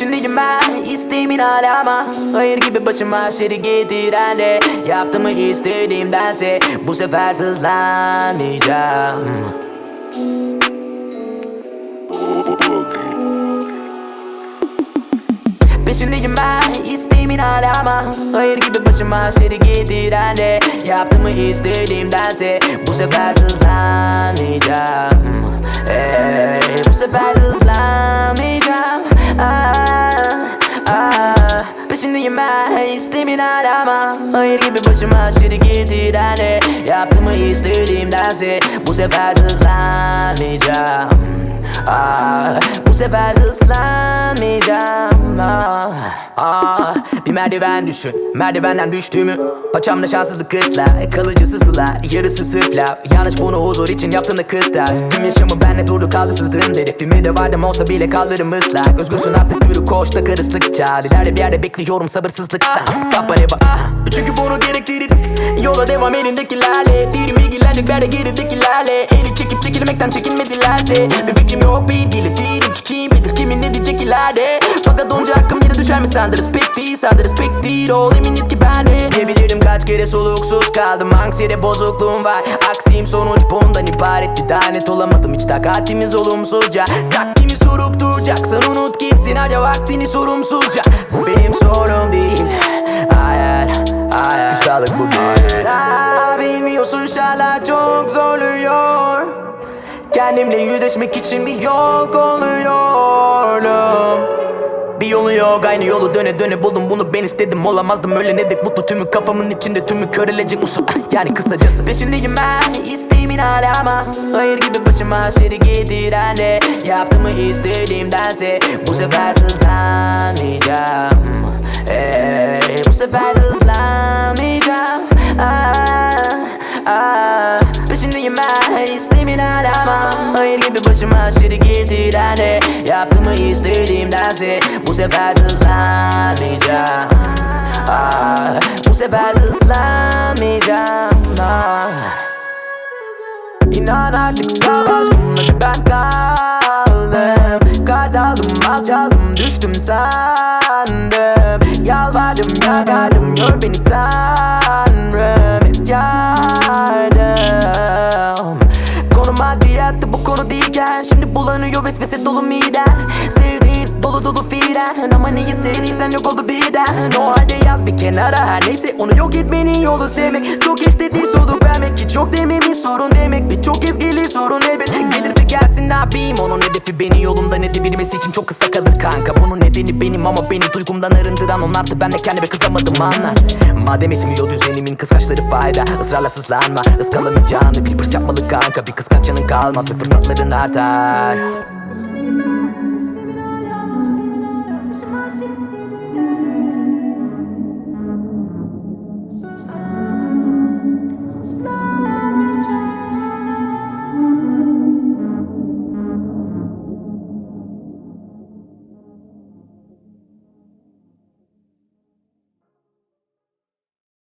Peşindeyim ben isteğimin hala ama. Hayır gibi başıma şeri getiren de Yaptığımı istediğimdense Bu sefer sızlanmayacağım. Peşindeyim ben isteğimin hala ama. Hayır gibi başıma şeri getiren de Yaptığımı istediğimdense Bu sefer sızlanmayacağım. Ey, Bu sefer isteğimin hala ama Hayır gibi başıma şeri getiren de Yaptığımı istediğimdense Bu sefer sızlanmayacağım Ah, bu sefer ıslanmayacağım ah, ah, Bir merdiven düşün. Merdivenden düştüğümü Paçamda şanssızlık kısla Kalıcı sızılar Yarısı sırf laf. Yanlış bunu huzur için yaptığında kıstas Tüm yaşamı benle durdu kaldı sızdığım Hedefime de vardım olsa bile kaldırım ıslak. Özgürsün artık yürü koş da karıslık çal İleride bir yerde bekliyorum sabırsızlıkla Papa ne bak. Çünkü bunu gerektirir. Yola devam elindekilerle Dirim ilgilenecek bir yerde geridekilerle Eli çekip çekilmekten çekinmedilerse. Bir fikrim yok bir ilgili değilim ki kim bilir kimin ne diyecek ileride düşer mi sandırız pek değil Sandırız pek değil? Ol emin et ki ben de Ne bilirim kaç kere soluksuz kaldım. Anksiyete bozukluğum var. Aksiyim sonuç bundan ibaret. Bir daha net olamadım hiç takatimiz olumsuzca. Takvimi sorup duracaksan unut gitsin. Harca vaktini sorumsuzca. Bu benim sorum değil. Hayır Hayır. Üstadık bu değil. Bilmiyorsun şeyler çok zorluyor. Kendimle yüzleşmek için bir yol bir yolu yok. Aynı yolu döne döne buldum. Bunu ben istedim. Olamazdım. Öyle ne dek mutlu tümü kafamın içinde. Tümü körelecek. Usul yani kısacası. Peşindeyim ben. İsteğimin hala ama. Hayır gibi başıma şeri getiren de Yaptığımı istediğimdense Bu sefer sızlanmayacağım Ey, Bu sefer sızlanmayacağım ah, ah. Peşindeyim ben. İsteğimin hala ama Gibi başıma şeri getiren de. Yaptığımı istediğimdense Bu sefer sızlanmayacağım ah, Bu sefer sızlanmayacağım ah. İnan artık savaş kumları ben kaldım. Kart aldım alçaldım düştüm sandım. Yalvardım yakardım gör beni tanrım. Et yardım fiilen Ama neyi sevdiysen yok oldu birden O halde yaz bir kenara. Her neyse Onu yok etmenin yolu sevmek Çok geç dedi soluk vermek ki çok dememin sorun demek. Birçok kez gelir sorun elbet. Gelirse gelsin ne yapayım? Onun hedefi beni yolumdan edebilmesi için çok kısa kalır kanka. Bunun nedeni benim ama beni duygumdan arındıran. Onlardı ben de kendime kızamadım anlar Madem etmiyor düzenimin kıskaçları fayda. Israrla sızlanma. Iskalamayacağını bil Pırs yapmalı kanka. Bir kıskanç yanın kalmaz Fırsatların artar